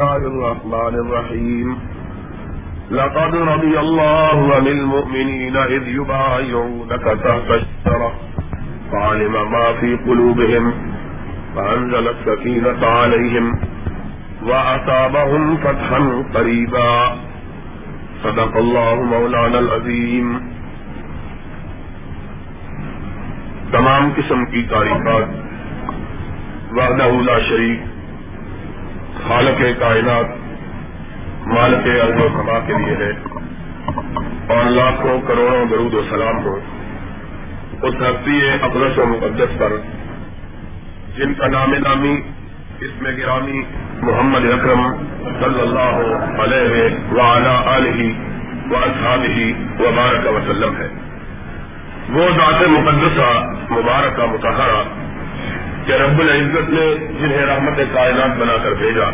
الله الرحمن الرحيم. لقد رضي الله عن المؤمنين إذ يبايعونك تحت الشرة فعلم ما في قلوبهم. فأنزل السكينة عليهم. وأصابهم فتحا قريبا. صدق الله مولانا العظيم. تمام قسم کی تعریفات. وحدہ لا شریک. خالق کائنات، مالک ارض و سما کے لیے ہے۔ اور لاکھوں کروڑوں درود و سلام ہو۔ اس دھرتی اقدس و مقدس پر، جن کا نام نامی اس میں گرامی محمد اکرم صلی اللہ علیہ وعلا علیہ و اصحابہ وبارک وسلم ہے۔ وہ ذات مقدسہ، مبارکہ متحرہ کہ رب العزت نے جنہیں رحمت کائنات بنا کر بھیجا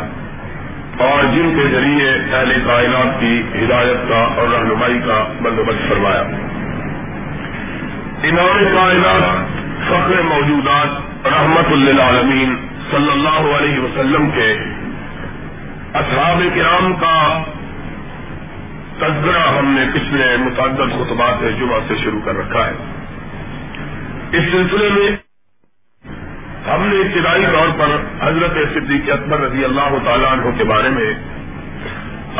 اور جن کے ذریعے اہل کائنات کی ہدایت کا اور رہنمائی کا بندوبست فرمایا۔ امام کائنات فخر موجودات رحمت للعالمین صلی اللہ علیہ وسلم کے اصحاب کرام کا تذکرہ ہم نے پچھلے متعدد خطبات جمعہ سے شروع کر رکھا ہے۔ اس سلسلے میں ہم نے ابتدائی طور پر حضرت صدیق اکبر رضی اللہ تعالیٰ عنہ کے بارے میں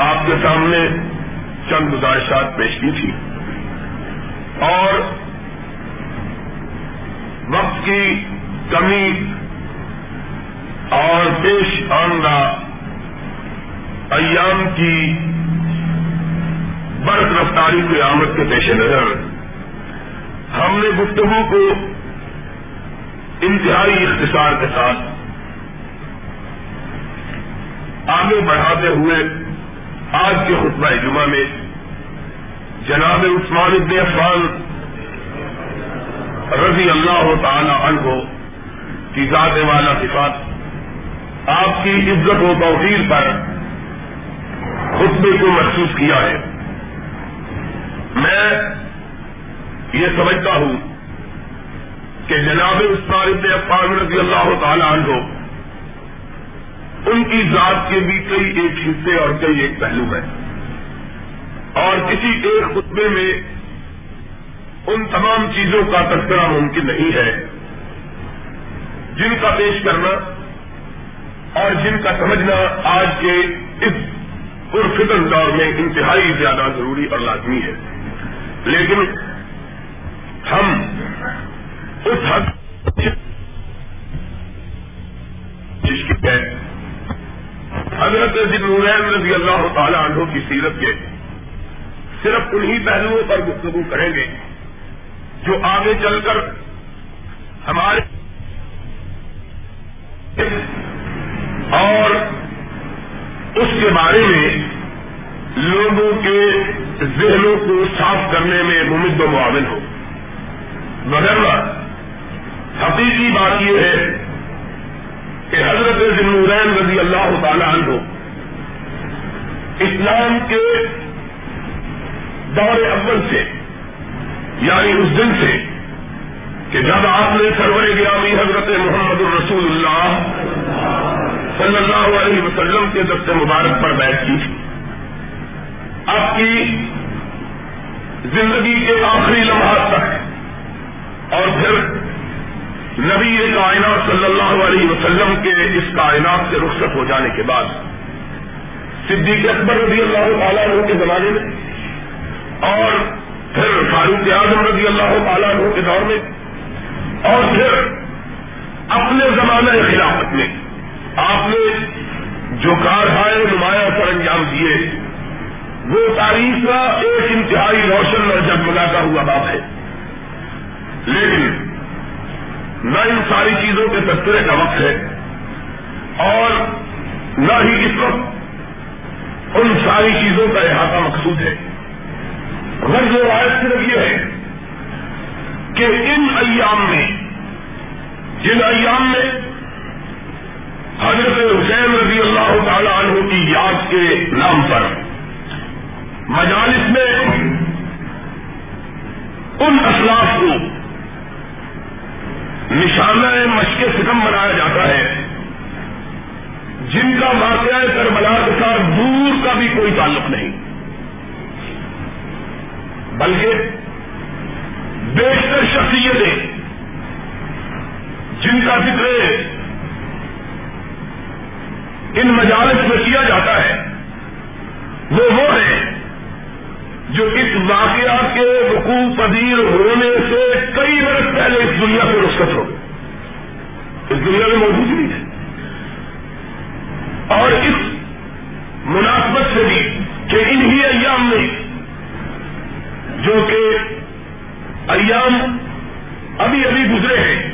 آپ کے سامنے چند گزارشات پیش کی تھی اور وقت کی کمی اور پیش آمدہ ایام کی برف رفتاری کی آمد کے پیش نظر ہم نے گفتگو کو انتہائی اختصار کے ساتھ آگے بڑھاتے ہوئے آج کے خطبہ جمعہ میں جناب عثمان ابن عفان رضی اللہ تعالی عنہ کی ذات والا صفات آپ کی عزت و توفیر پر خطبے کو محسوس کیا ہے میں یہ سمجھتا ہوں کہ جناب عثمان ابن عفان رضی اللہ تعالی عنہ، ان کی ذات کے بھی کئی ایک حصے اور کئی ایک پہلو ہیں۔ اور کسی ایک خطبے میں ان تمام چیزوں کا تذکرہ ممکن نہیں ہے۔ جن کا پیش کرنا اور جن کا سمجھنا آج کے اس پرفتن دور میں انتہائی زیادہ ضروری اور لازمی ہے۔ لیکن ہم اس حد ہے حضرت نورین رضی اللہ تعالی عنہ کی سیرت کے صرف انہی پہلوؤں پر گفتگو کریں گے جو آگے چل کر ہمارے اور اس کے بارے میں لوگوں کے ذہنوں کو صاف کرنے میں ممد و معاون ہو۔ مگر حقیقی بات یہ ہے کہ حضرت ذنورین رضی اللہ تعالی عنہ اسلام کے دور اول سے یعنی اس دن سے، کہ جب آپ نے سرور گرامی حضرت محمد الرسول اللہ صلی اللہ علیہ وسلم کے دست مبارک پر بیٹھ کی۔ تھی آپ کی زندگی کے آخری لمحات تک اور پھر نبی کائنات صلی اللہ علیہ وسلم کے اس کائنات سے رخصت ہو جانے کے بعد صدیق اکبر رضی اللہ تعالیٰ عنہ کے زمانے میں اور پھر فاروق اعظم رضی اللہ تعالیٰ عنہ کے دور میں اور پھر اپنے زمانہ خلافت میں آپ نے جو کارہائے نمایاں سر انجام دیے، وہ تاریخ کا ایک انتہائی روشن اور جگمگاتا ہوا بات ہے۔ لیکن نہ ان ساری چیزوں کے تذکرے کا وقت ہے اور نہ ہی اس وقت ان ساری چیزوں کا احاطہ مقصود ہے۔ مگر جو روایت صرف یہ ہے کہ ان ایام میں، جن ایام میں حضرت حسین رضی اللہ تعالی عنہ کی یاد کے نام پر مجالس میں ان اسلاف کو نشانہ مشق ستم منایا جاتا ہے۔ جن کا واقعہ کربلا کوئی تعلق نہیں۔ بلکہ بیشتر شخصیتیں جن کا ذکر ان مجالس میں کیا جاتا ہے وہ وہ ہیں۔ جو اس واقعہ کے رقو پذیر ہونے سے کئی برس پہلے اس دنیا سے رخصت ہو گئے اس دنیا میں موجود نہیں ہے۔ اور اس مناسبت سے بھی کہ انہی ایام میں جو کہ ایام ابھی ابھی گزرے ہیں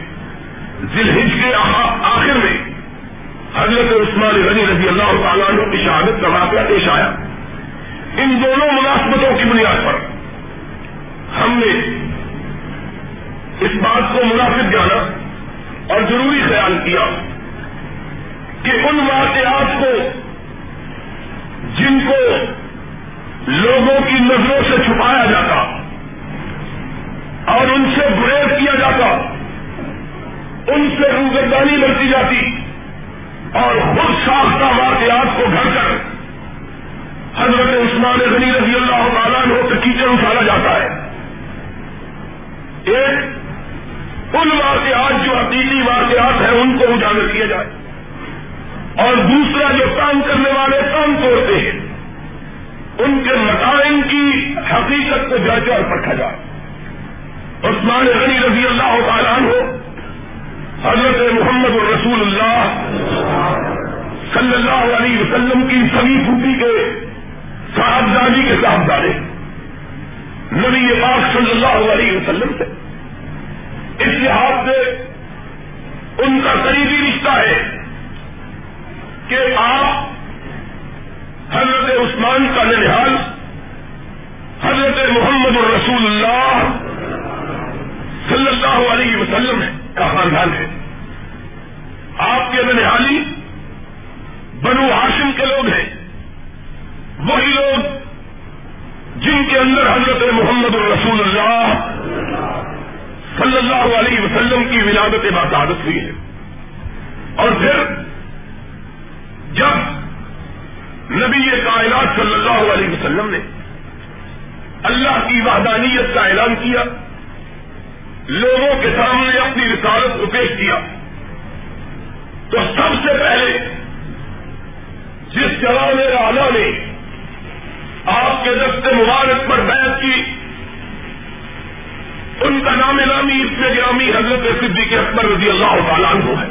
ذلحج کے آخر میں حضرت عثمان غنی رضی اللہ تعالیٰ کی شہادت کا واقعہ پیش آیا۔ ان دونوں مناسبتوں کی بنیاد پر ہم نے اس بات کو مناسب جانا اور ضروری خیال کیا کہ ان واقعات کو جن کو لوگوں کی نظروں سے چھپایا جاتا اور ان سے گریز کیا جاتا، ان سے روگردانی برتی جاتی اور خود ساختہ واقعات کو گھر کر حضرت عثمان غنی رضی اللہ تعالیٰ کو کیچڑ اٹھانا جاتا ہے۔ ایک ان واقعات جو حقیقی واقعات ہیں، ان کو اجاگر کیا جائے۔ اور دوسرا جو کام کرنے والے کام توڑتے ہیں، ان کے مسائل کی حقیقت کو جانچا اور پرکھا جائے۔ عثمان غنی رضی اللہ تعالیٰ ہو حضرت محمد الرسول اللہ صلی اللہ علیہ وسلم کی سبھی پھوٹی کے صاحبزادی کے صاحبزادے، نبی پاک صلی اللہ علیہ وسلم سے۔ اس لحاظ سے ان کا قریبی رشتہ ہے کہ آپ حضرت عثمان کا ننحال حضرت محمد الرسول اللہ صلی اللہ علیہ وسلم کا خاندان ہے۔ آپ کے ننحالی ولادت بادت ہوئی ہے۔ اور پھر جب نبی کائنات صلی اللہ علیہ وسلم نے اللہ کی وحدانیت کا اعلان کیا، لوگوں کے سامنے اپنی رسالت کو پیش کیا، تو سب سے پہلے جس جوان رانا نے آپ کے دست مبارک پر بیعت کی ان کا نام نامی اس میں گرامی حضرت صدیق اکبر رضی اللہ تعالیٰ عنہ ہے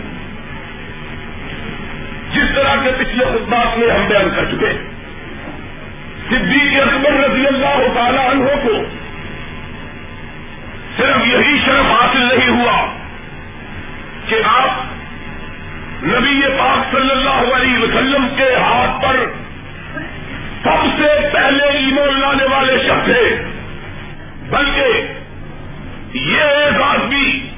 جس طرح کے پچھلے خطبات میں ہم بیان کر چکے صدیق اکبر رضی اللہ تعالیٰ عنہ کو صرف یہی شرف حاصل نہیں ہوا کہ آپ نبی پاک صلی اللہ علیہ وسلم کے ہاتھ پر سب سے پہلے ایمان لانے والے شخص تھے بلکہ یہ اعزاز بھی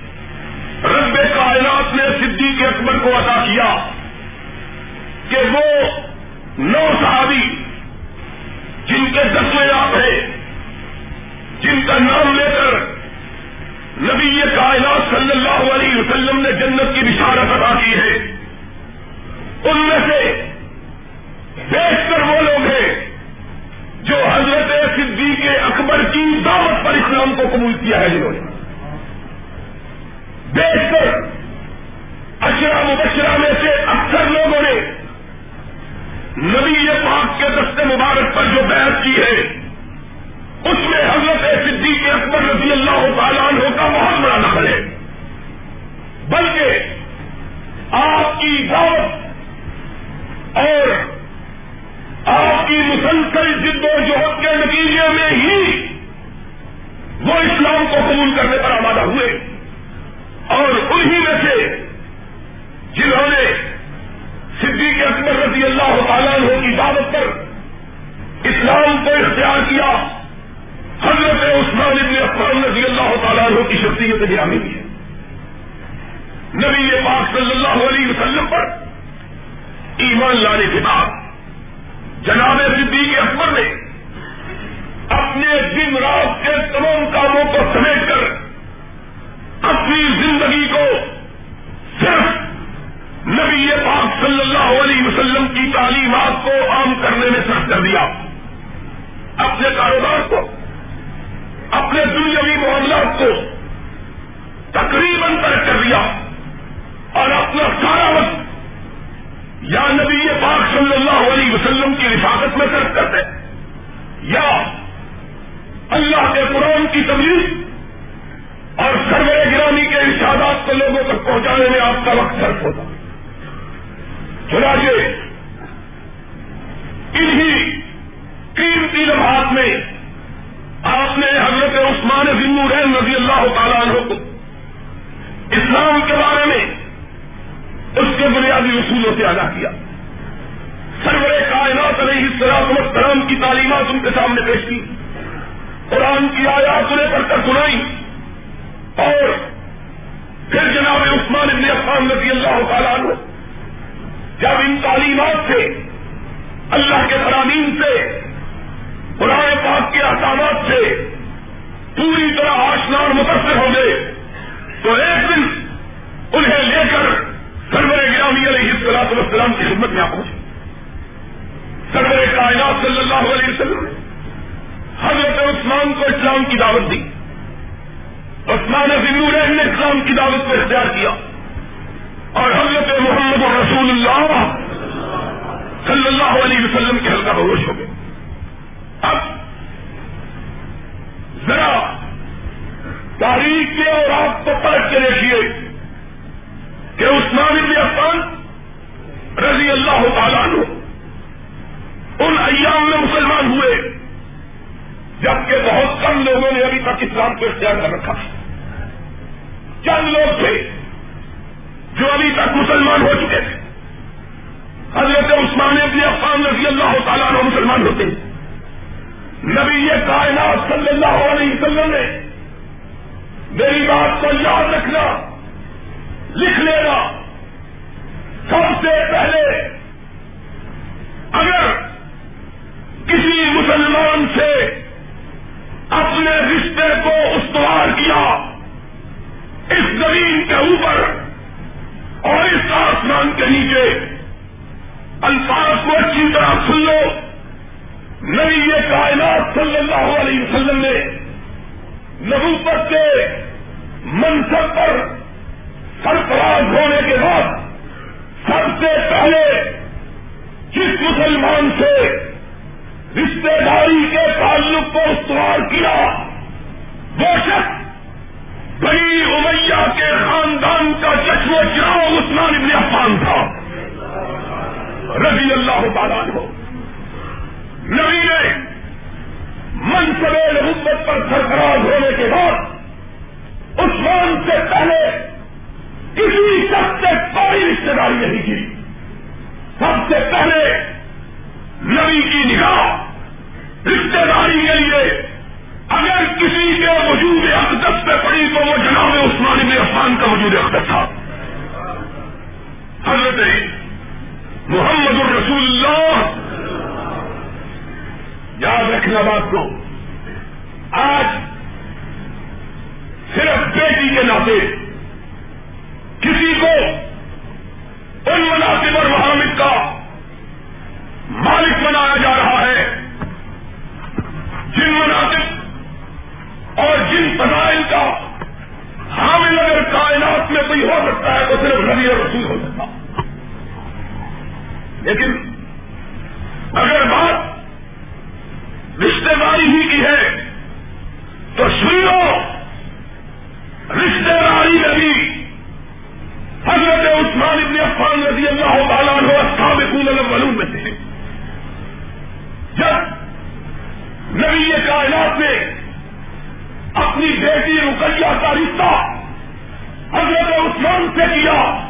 رب کائنات نے صدیق اکبر کو عطا کیا کہ وہ نو صحابی جن کے دسویں آپ ہیں، جن کا نام لے کر نبی یہ کائنات صلی اللہ علیہ وسلم نے جنت کی بشارت ادا کی ہے۔ ان میں سے بیچ کر وہ لوگ ہیں جو حضرت صدیق اکبر کی دعوت پر اسلام کو قبول کیا ہے، جنہوں نے بیچ کر اشرا مبشرہ میں سے اکثر لوگوں نے نبی پاک کے دست مبارک پر جو بحث کی ہے، اس میں حضرت صدیق اکبر رضی اللہ تعالیٰ عنہ کا بہت بڑا نقل ہے۔ بلکہ آپ کی دعوت اور آپ کی مسلسل جد و جہد کے نتیجے میں ہی وہ اسلام کو قبول کرنے پر آمادہ ہوئے۔ اور انہی میں سے جنہوں نے صدیق اکبر رضی اللہ تعالیٰ عنہ کی دعوت پر اسلام کو اختیار کیا، حضرت عثمان ابن عفان رضی اللہ تعالیٰ عنہ کی شخصیت گرامی ہے۔ نبی پاک صلی اللہ علیہ وسلم پر ایمان لانے کے بعد جناب صدیق اکبر نے اپنے دن رات کے تمام کاموں کو سمیٹ کر اپنی زندگی کو صرف نبی پاک صلی اللہ علیہ وسلم کی تعلیمات کو عام کرنے میں سخت کر دیا۔ اپنے کاروبار کو، اپنے دنیاوی معاملات کو تقریباً ترک کر دیا۔ اور اپنا سارا وقت یا نبی پاک صلی اللہ علیہ وسلم کی حفاظت میں صرف کرتے، یا اللہ کے قرآن کی تبلیغ اور سرور گرامی کے ارشادات کو لوگوں تک پہنچانے میں آپ کا وقت صرف ہوتا چنانچہ، انہی قیمتی لمحات میں آپ نے حضرت عثمان بن رضی اللہ تعالیٰ عنہ کو اسلام کے بارے میں اس کے بنیادی اصولوں سے آگاہ کیا۔ سرور کائنات علیہ السلام السلام کی تعلیمات ان کے سامنے پیش کی۔ قرآن کی آیات انہیں پڑھ کر سنائی۔ عثمان رضی اللہ تعالیٰ عنہ، جب ان تعلیمات سے، اللہ کے فرامین سے، قرآن پاک کے احکامات سے پوری طرح آشنا اور متاثر ہو گئے، تو ایک دن انہیں لے کر سرور گرامی علیہ السلام وسلام کی خدمت میں آپ پہنچے۔ سرور کائنات صلی اللہ علیہ وسلم نے حضرت عثمان کو اسلام کی دعوت دی۔ عثمان ضرور نے اسلام کی دعوت کو اختیار کیا۔ اور حضرت محمد رسول اللہ صلی اللہ علیہ وسلم کے ہلکا بہوش ہو گئے۔ اب ذرا تاریخ کے اور آپ کو پلٹ کے دیکھیے کہ عثمان بن عفان رضی اللہ تعالیٰ عنہ ان ایام میں مسلمان ہوئے، جبکہ بہت کم لوگوں نے ابھی تک اسلام کو اختیار کر رکھا۔ چند لوگ تھے۔ جو ابھی تک مسلمان ہو چکے تھے۔ حضرت عثمان ابن عفان رضی اللہ تعالیٰ عنہ مسلمان ہوتے ہیں۔ نبی یہ کائنات صلی اللہ علیہ وسلم نے میری بات کو یاد رکھنا، لکھ لینا۔ سب سے پہلے اگر کسی مسلمان سے اپنے رشتے کو استوار کیا، اس زمین کے اوپر اور اس آسمان کے نیچے الفاظ کو اچھی طرح سن لو۔ نئی یہ کائنات صلی اللہ علیہ وسلم نے نبوت کے منصب پر سرفراز ہونے کے بعد سب سے پہلے جس مسلمان سے رشتے داری کے تعلق کو استوار کیا وہ شخص بڑی امیہ کے خاندان کا چشم و چراؤ عثمان ابن عفان تھا۔ رضی اللہ تعالیٰ ہو نبی نے منصب محبت پر سرفراز ہونے کے بعد عثمان سے پہلے کسی شخص سے کوئی رشتے داری نہیں کی۔ سب سے پہلے نبی کی نگاہ رشتے داری کے لیے اگر کسی کے وجود اقدس پہ پڑی تو وہ جناب عثمان ابن عفان کا وجود اقدس تھا۔ حضرت محمد الرسول اللہ۔ یاد رکھنا بات کو۔ آج صرف بیٹی کے ناطے کسی کو ان مناسب اور محامد کا مالک بنایا جا رہا ہے۔ جن مناسب اور جن فضائل کا حامل اگر کائنات میں کوئی ہو سکتا ہے تو صرف نبی اور رسول ہو سکتا لیکن اگر بات رشتے داری ہی کی ہے، تو سنو رشتے داری میں بھی حضرت عثمان ابن عفان رضی اللہ تعالیٰ عنہ سابقون الاولون میں تھے۔ جب نبی کائنات نے اپنی بیٹی رقیہ کا رشتہ حضرت عثمان سے کیا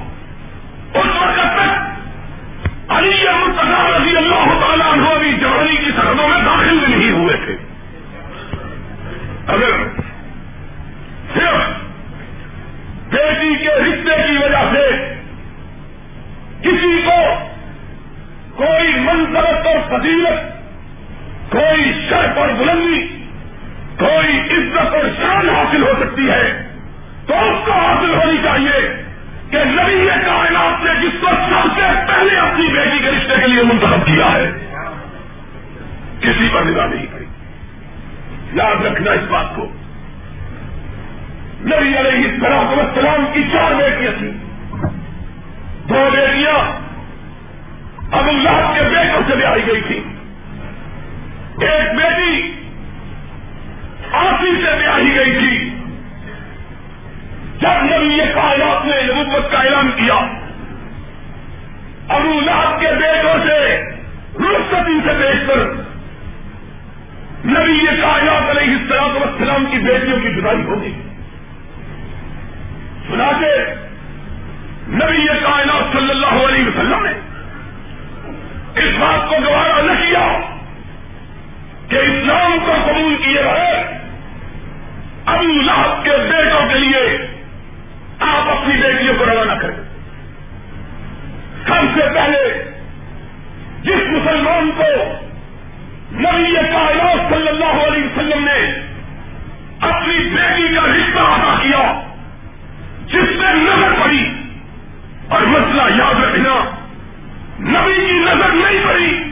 نبی نہیں پڑی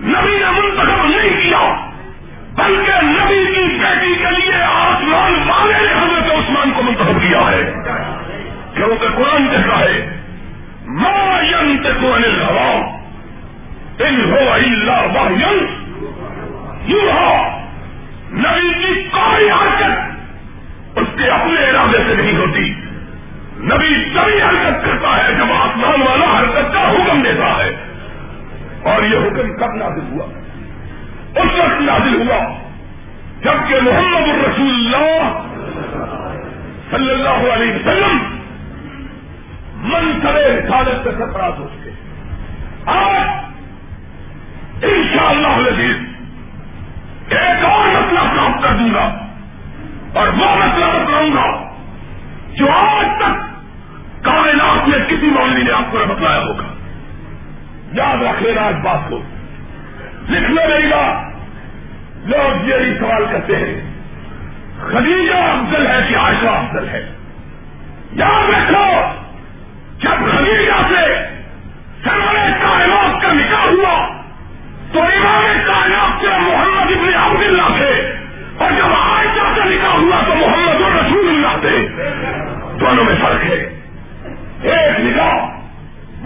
نبی نے منتخب نہیں کیا، بلکہ نبی کی بیٹی کے لیے آسمان والے نے حضرت عثمان کو منتخب کیا ہے۔ کیونکہ قرآن کہتا ہے، ما ينطق عن الهوى ان هو الا وحي یوحى نبی کی کوئی حرکت اس کے اپنے ارادے سے نہیں ہوتی۔ نبی تبھی حرکت کرتا ہے، جب آسمان والا حرکت کا حکم دیتا ہے اور یہ حکم کب نازل ہوا؟ اس وقت نازل ہوا جبکہ محمد الرسول اللہ صلی اللہ علیہ وسلم من کرے رسالت سے سرفراز ہو چکے آج ان شاء اللہ لذیذ ایک اور مسئلہ پراپت کر دوں گا اور وہ مسئلہ بتلاؤں گا جو آج تک کائنات میں کسی مولوی نے آپ کو بتلایا ہوگا۔ یاد رکھے گا اس بات کو۔ لکھنے رہے گا لوگ یہ سوال کرتے ہیں۔ خدیجہ افضل ہے کہ عائشہ افضل ہے۔ یاد رکھو جب خدیجہ سے سرور کائنات کا نکاح ہوا، تو امام کائنات سے محمد ابن عبد اللہ تھے۔ اور جب عائشہ سے نکاح ہوا، تو محمد الرسول اللہ تھے۔ دونوں میں فرق ہے۔ ایک نکاح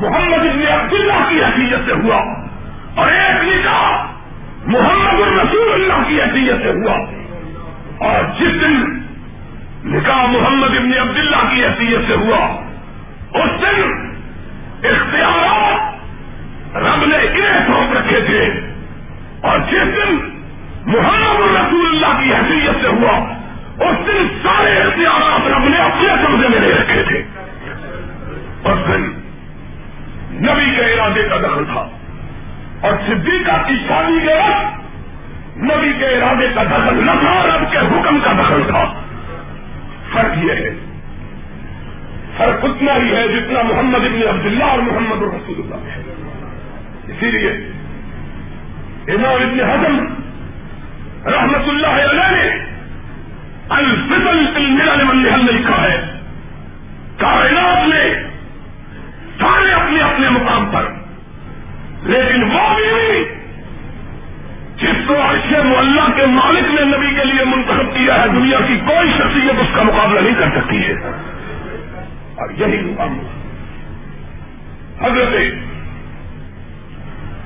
محمد ابن عبد اللہ کی حیثیت سے ہوا اور ایک نکاح محمد الرسول اللہ کی حیثیت سے ہوا اور جس دن نکاح محمد ابن عبداللہ کی حیثیت سے ہوا، اس دن اختیارات رب نے انہیں سونپ رکھے تھے اور جس دن محمد رسول اللہ کی حیثیت سے ہوا، اس دن سارے اختیارات رب نے اپنے قبضے میں لے رکھے تھے۔ نبی کے ارادے کا دخل تھا۔ اور صدیقہ کی شادی کے وقت نبی کے ارادے کا دخل نہ تھا، رب کے حکم کا دخل تھا۔ فرق یہ ہے، فرق اتنا ہی ہے جتنا محمد ابن عبداللہ اور محمد الرسول اللہ ہے۔ اسی لیے امام ابن حضم رحمت اللہ علیہ نے الفضل المل نے لکھا ہے۔ کائنات میں سارے اپنے اپنے مقام پر۔ لیکن وہ بھی جس کو عرش اللہ کے مالک نے نبی کے لیے منتخب کیا ہے، دنیا کی کوئی شخصیت اس کا مقابلہ نہیں کر سکتی ہے۔ اور یہی مقام۔ حضرت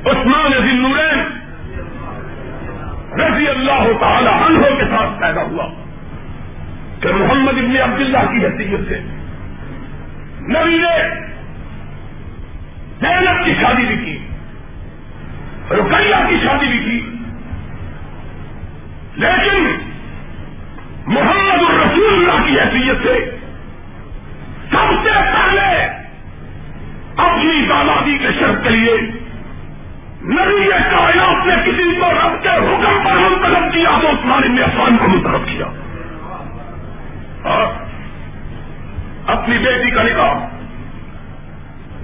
عثمان ذی نورین رضی اللہ تعالی عنہ کے ساتھ پیدا ہوا کہ محمد ابن عبداللہ کی حیثیت سے۔ نبی نے زینب کی شادی بھی کی، رقیہ کی شادی بھی کی۔ لیکن محمد الرسول اللہ کی حیثیت سے سب سے پہلے اپنی دادادی کے شرط کے لیے نبی کائنات نے کسی کو رب کے حکم پر منتخب کیا، تو عثمان نے عفان کو منتخب کیا۔ اور اپنی بیٹی کا نکاح۔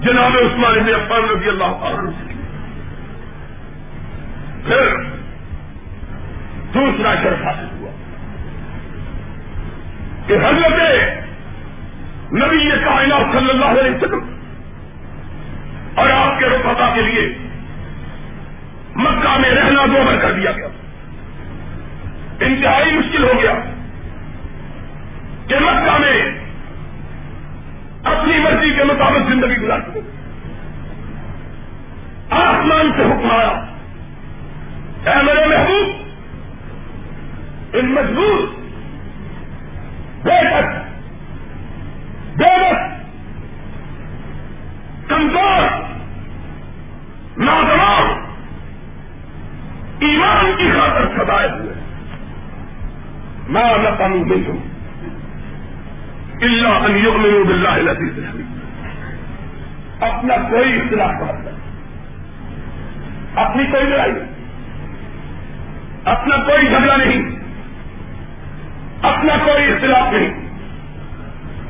جناب عثمان نے عفان رضی اللہ عنہ۔ پھر دوسرا شرط حاصل ہوا کہ حضرت نبی کائنات صلی اللہ علیہ وسلم اور آپ کے رفتا کے لیے مکہ میں رہنا دوبر کر دیا گیا۔ انتہائی مشکل ہو گیا کہ مکہ میں اپنی مرضی کے مطابق زندگی گزار سکے۔ آسمان سے حکم آیا۔ اے میرے محبوب، ان مجبور، بے بے بس کمزور نوجوان ایمان کی خاطر سدائے ہوئے۔ میں نہ قانون نہیں ہوں اللہ ان یؤمنوا باللہ العزیز الحمید. اپنا کوئی اختلاف نہیں. اپنی کوئی لڑائی اپنا کوئی جھگڑا نہیں. اپنا کوئی اختلاف نہیں.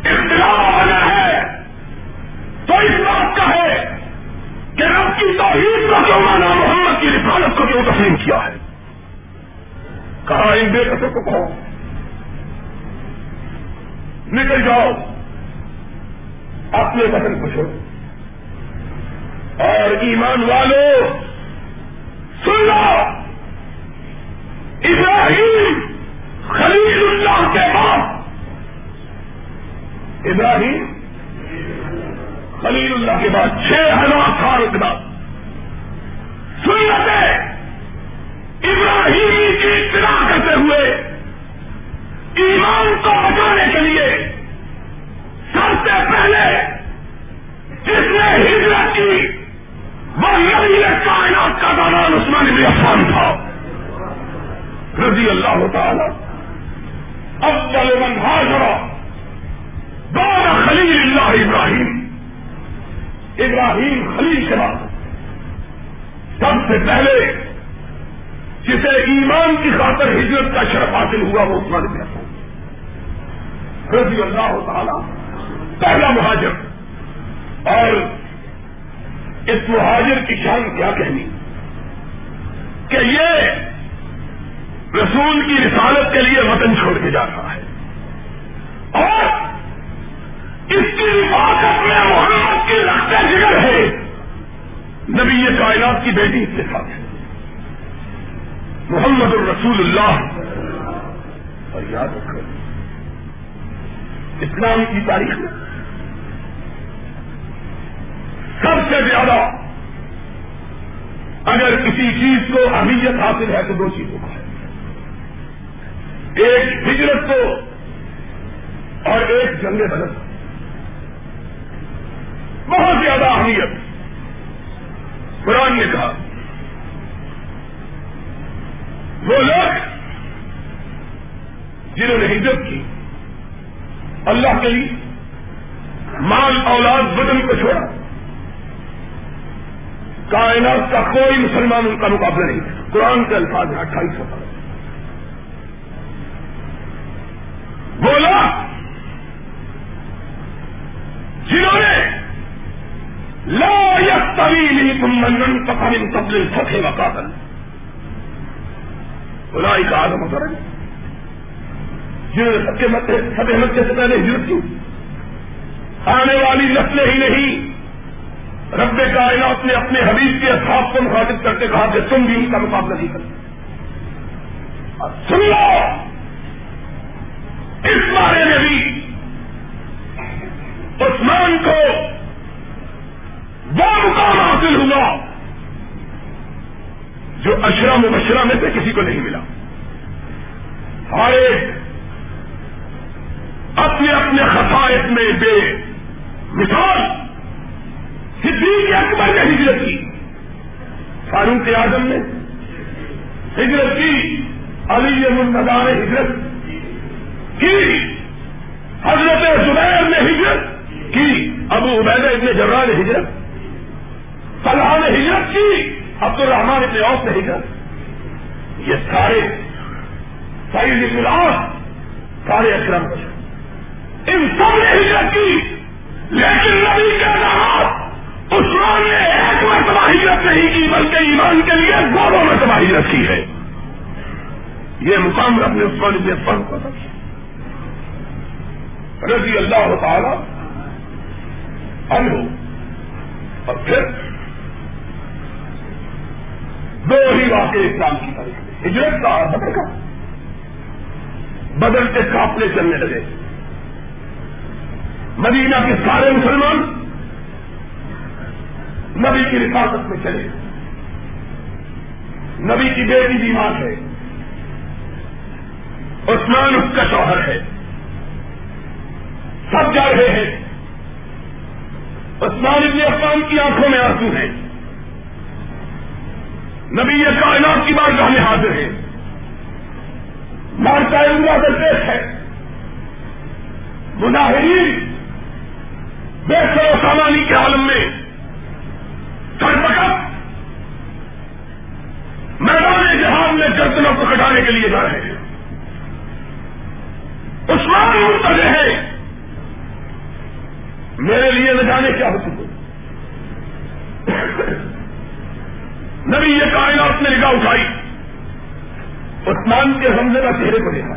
اختلاف ہونا ہے، تو اس بات کا ہے کہ رب کی توحید کا کیوں مانا محمد کی رفالت کو کیوں تسلیم کیا ہے. کہا ان بے قصوں کو کہو. نکل جاؤ۔ اپنے وطن کو چھوڑو۔ اور ایمان والو، سن لو۔ ابراہیم خلیل اللہ کے بعد۔ ابراہیم خلیل اللہ کے بعد۔ چھ ہزار سال کے بعد۔ سنتے۔ ابراہیم کی اطلاع کرتے ہوئے ایمان کو بچانے کے لیے سب سے پہلے جس نے ہجرت کی، وہ نبی کائنات کا دوران عثمان بن عفان تھا۔ رضی اللہ تعالی۔ اول من حاضر بعد خلیل اللہ ابراہیم۔ ابراہیم خلیل کے بعد سب سے پہلے جسے ایمان کی خاطر ہجرت کا شرف حاصل ہوا وہ عثمان بن رضی اللہ تعالی پہلا مہاجر۔ اور اس مہاجر کی شان کیا کہنی؟ کہ یہ رسول کی رسالت کے لیے وطن چھوڑ کے جا رہا ہے۔ اور اس کی حفاظت میں محمد کی رکھتے جگر ہے۔ نبی یہ کائنات کی بیٹی اتفاق ہے۔ محمد الرسول اللہ۔ اور یاد رکھو اسلام کی تاریخ میں۔ سب سے زیادہ اگر کسی چیز کو اہمیت حاصل ہے تو دو چیزوں کا ہے۔ ایک ہجرت کو اور ایک جنگ بدل بہت زیادہ اہمیت۔ قرآن نے کہا، وہ لوگ جنہوں نے ہجرت کی اللہ کے لیے مال اولاد بدن کو چھوڑا کائنات کا کوئی مسلمان ان کا مقابلہ نہیں قرآن کے الفاظ ہے اٹھائیس سو بولا، جنہوں نے لا یک طویل تم منن پکڑ قبل سکے وقاتل بولا ایک آدم کریں جنہوں نے سب کے مت سب ہجرت کی۔ آنے والی نسلیں ہی نہیں۔ رب کائنات نے اپنے حبیب کے اصحاب کو مخاطب کر کے کہا کہ تم بھی ان کا مقابلہ نہیں کرتے۔ سن لو۔ اس بارے میں بھی عثمان کو وہ مقام حاصل ہوا جو اشرا مبشرہ میں سے کسی کو نہیں ملا۔ ہر ایک اپنے اپنے خسائت میں بے مثال صدیق اکبر نے ہجرت کی، فاروق اعظم نے ہجرت کی، علی المدا نے ہجرت کی، حضرت زبیر نے ہجرت کی، ابو عبید ابن جرا نے ہجرت فلاح نے ہجرت کی عبد الرحمان ابن اوف نے ہجرت، یہ سارے سعید اخلاق سارے اکرم ان سب نے ہجرت کی، لیکن نبی کے نام عثمان نے ایک مرتبہ ہجرت نہیں کی، بلکہ ایمان کے لیے دونوں مرتبہ ہجرت کی ہے۔ یہ مقام اپنے عثمان ابن عفان کو تھا۔ رضی اللہ تعالی عنہ۔ اور پھر دو ہی واقع اسلام کی تاریخ ہجرت کا بدل کا۔ بدل کے قافلے چلنے لگے۔ مدینہ کے سارے مسلمان نبی کی حفاظت میں چلے نبی کی بیٹی بیمار ہے۔ عثمان اس کا شوہر ہے۔ سب جا رہے ہیں۔ عثمان ابن عفان کی آنکھوں میں آنسو ہیں۔ نبی یہ کائنات کی بات میں حاضر ہیں۔ مارتا عمرہ درپیش ہے۔ مظاہرین بے سو سامانی کے عالم میں سرپکت میدان جہاز میں گردنوں کو کٹانے کے لیے جا رہے ہیں۔ عثمان منتظر ہے۔ میرے لیے نہ جانے کیا حکم ہو۔ نبی یہ کائنات نے نگاہ اٹھائی۔ عثمان کے حمزے کا چہرے کو دیکھا۔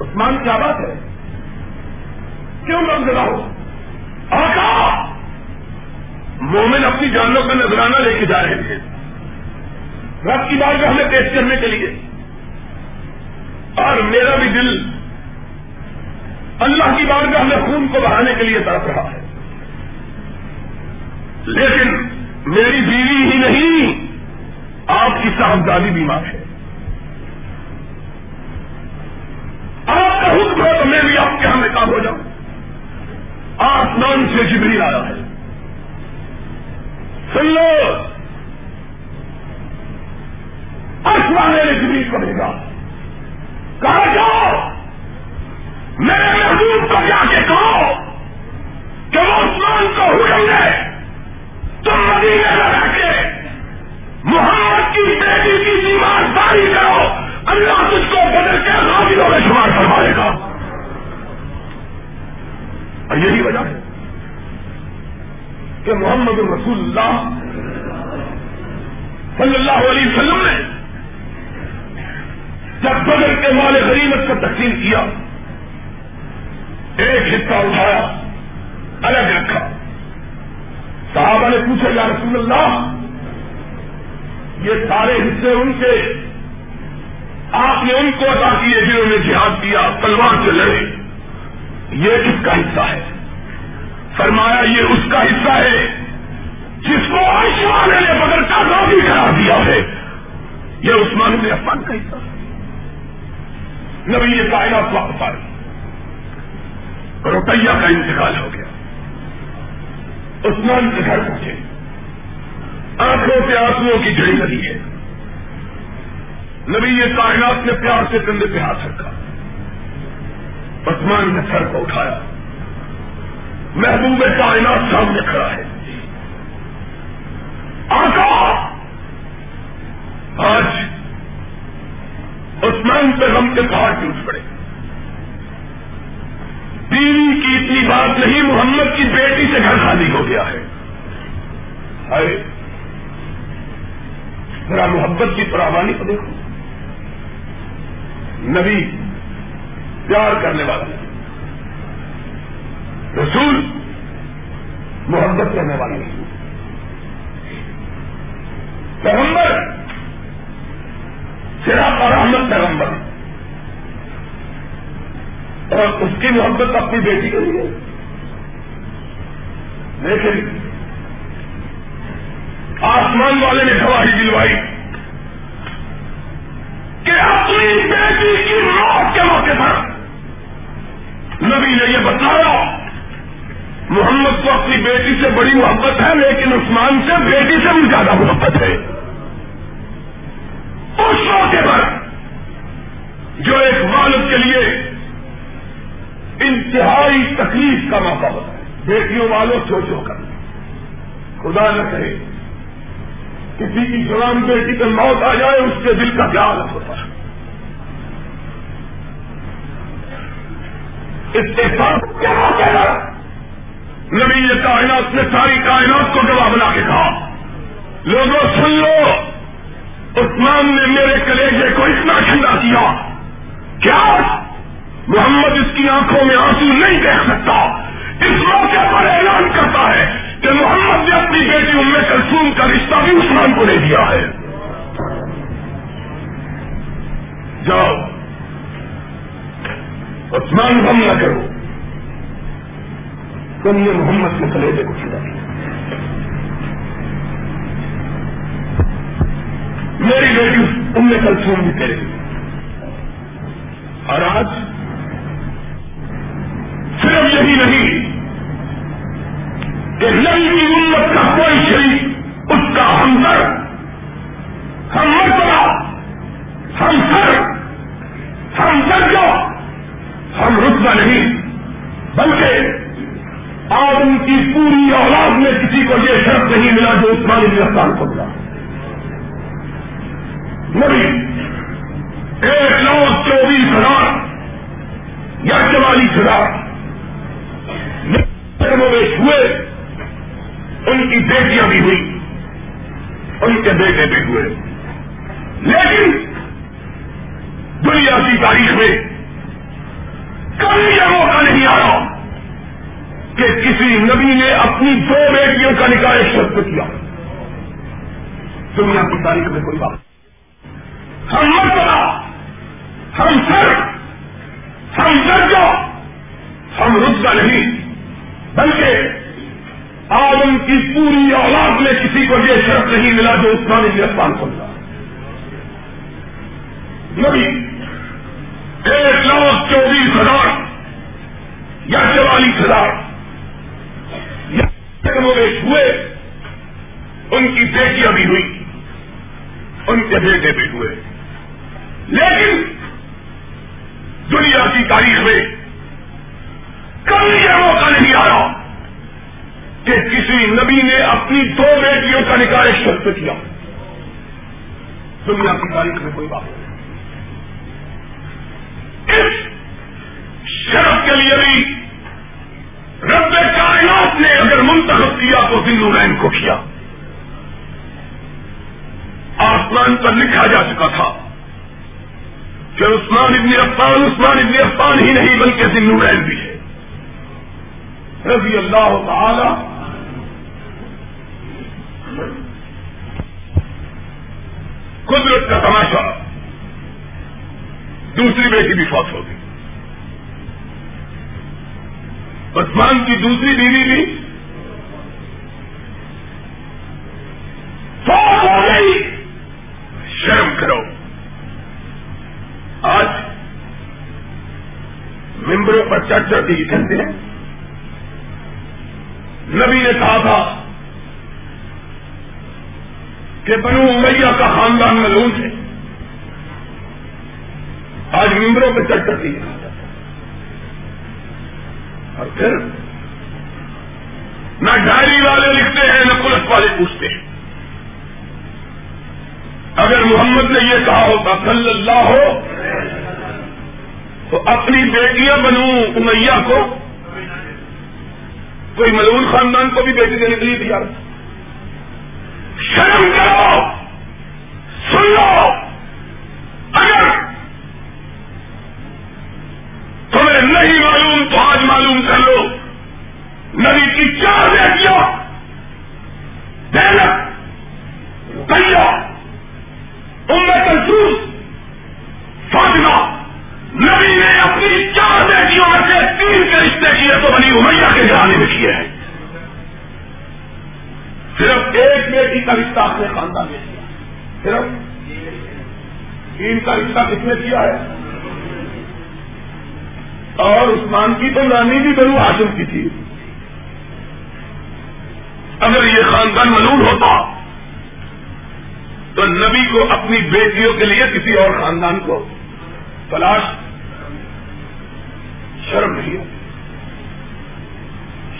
عثمان کیا بات ہے؟ کیوں رمزدہ ہو؟ آقا مومن اپنی جانوں کا نذرانہ لے کے جا رہے تھے۔ رب کی بات کو ہمیں پیش کرنے کے لیے۔ اور میرا بھی دل اللہ کی بات کا ہمیں خون کو بڑھانے کے لیے تڑپ رہا ہے۔ لیکن میری بیوی ہی نہیں، آپ کی صاحبزادی بیمار ہے۔ آپ کا حکم ہے تو میں بھی آپ کے یہاں میں کام ہو جاؤں۔ آسمان سے جبریل آیا ہے۔ سن لو۔ آسمان نے جبریل کو بھیجا کہا جاؤ۔ میرے محبوب کو جا کے کہو کہ وہ عثمان کو حکم دے تم مدینے میں کہ محمد رسول اللہ صلی اللہ علیہ وسلم نے جب بدل کے مال غریبت کو تقسیم کیا، ایک حصہ اٹھایا، الگ رکھا۔ صحابہ نے پوچھا، یا رسول اللہ، یہ سارے حصے ان کے، آپ نے ان کو ادا کیے جنہوں نے جہاد کیا، تلوار سے لڑے۔ یہ کس کا حصہ ہے؟ فرمایا یہ اس کا حصہ ہے جس کو والے نے بدل کا روزی کرا دیا ہے۔ یہ عثمان نے عفان کا حصہ ہے۔ نبی یہ کائنات واپس آ رہی۔ روپیہ کا انتقال ہو گیا۔ عثمان کے گھر پہنچے۔ آنکھوں سے آنسو کی جڑی لگی ہے۔ نبی یہ کائنات نے پیار سے کندھے پہ ہاتھ رکھا۔ عثمان نے سر کو اٹھایا۔ محبوب کائنات سامنے کھڑا ہے۔ آقا، آج عثمان پہ غم کے پہاڑ ٹوٹ پڑے۔ بیوی کی اتنی بات نہیں، محمد کی بیٹی سے گھر خالی ہو گیا ہے۔ ذرا محبت کی پرامانی کو دیکھو۔ نبی پیار کرنے والا رسول محبت کرنے والا رسول پیغمبر صرف اور احمد پیغمبر۔ اور اس کی محبت اپنی بیٹی کے لیے۔ لیکن آسمان والے نے گواہی دلوائی کہ اپنی بیٹی کی موت کے موقع پر نبی نے یہ بتایا۔ محمد کو اپنی بیٹی سے بڑی محبت ہے، لیکن عثمان سے بیٹی سے بھی زیادہ محبت ہے۔ اس موقع پر جو ایک والد کے لیے انتہائی تکلیف کا موقع ہوتا ہے، بیٹیوں والوں سوچو کر۔ خدا نہ کہے، کسی کی جوان بیٹی پر موت آ جائے، اس کے دل کا خیال ہوتا۔ ہے اس کے ساتھ کیا نبی یہ کائنات نے ساری کائنات کو گواہ بنا کے کہا۔ لوگوں، سن لو، عثمان نے میرے کلیجے کو اتنا ٹھنڈا کیا کیا محمد اس کی آنکھوں میں آنسو نہیں دیکھ سکتا۔ اس موقع پر اعلان کرتا ہے کہ محمد نے اپنی بیٹی ام کلثوم کا رشتہ بھی عثمان کو نہیں دیا ہے۔ جاؤ، عثمان غم نہ کرو۔ تم نے محمد کے کلیجے کو چھڑا میری بیٹی ام کلثوم بھی کرے اور آج صرف یہی نہیں، کہ نئی کی امت کا کوئی شریف اس کا ہمدر ہم مرتبہ، ہم سر، ہم درجہ، ہم رتبہ نہیں، بلکہ آدم کی پوری اولاد میں کسی کو یہ شرط نہیں ملا جو عثمانی گرفتار کو ملا۔ نہیں ایک لاکھ چوبیس ہزار یا چوالیس ہزار ہوئے، ان کی بیٹیاں بھی ہوئی، ان کے بیٹے بھی ہوئے۔ لیکن دنیا کی تاریخ میں کبھی یہ موقع نہیں آیا۔ کہ کسی نبی نے اپنی دو بیٹیوں کا نکاح شخص کیا؟ دنیا کی تاریخ میں کوئی بات ہم مرتبہ ہم سر۔ ہم درجہ۔ ہم رتبہ نہیں۔ بلکہ آدم کی پوری اولاد میں کسی کو یہ شرط نہیں ملا جو اس کا گرفتار سمجھا نبی، ایک لاکھ چوبیس ہزار یا چوالیس ہزار۔ ہوئے، ان کی بیٹیاں بھی ہوئی، ان کے بیٹے بھی ہوئے۔ لیکن دنیا کی تاریخ میں کبھی یہ موقع نہیں آیا کہ کسی نبی نے اپنی دو بیٹیوں کا نکاح شخص کیا۔ دنیا کی تاریخ میں کوئی بات نہیں۔ اس شرف کے لیے بھی رب کائنات نے اگر منتخب کیا تو دن رین کو کیا۔ آسمان پر لکھا جا چکا تھا کہ عثمان ابن عفان عثمان ابن عفان ہی نہیں بلکہ دن نورین بھی ہے۔ رضی اللہ تعالی قدرت کا تماشا۔ دوسری بیٹی بھی فوت ہو گئی۔ عثمان کی دوسری بیوی بھی فوت ہو گئی۔ شرم کرو۔ آج ممبروں پر چرچا دی کہتے ہیں نبی نے کہا تھا کہ بنو امیہ کا خاندان ملون ہے۔ آج ممبروں پہ چرچا دی اور پھر نہ ڈائری والے لکھتے ہیں، نہ پولیس والے پوچھتے ہیں۔ اگر محمد نے یہ کہا ہوتا، صلی اللہ ہو، تو اپنی بیٹیاں بنو امیہ کو۔ کوئی ملون خاندان کو بھی بیٹی دینے کے لیے تیار شرم کرو سن لو عثمان بھی بنو ہاشم کی تھی۔ اگر یہ خاندان ملون ہوتا تو نبی کو اپنی بیٹیوں کے لیے کسی اور خاندان کو تلاش شرم نہیں ہو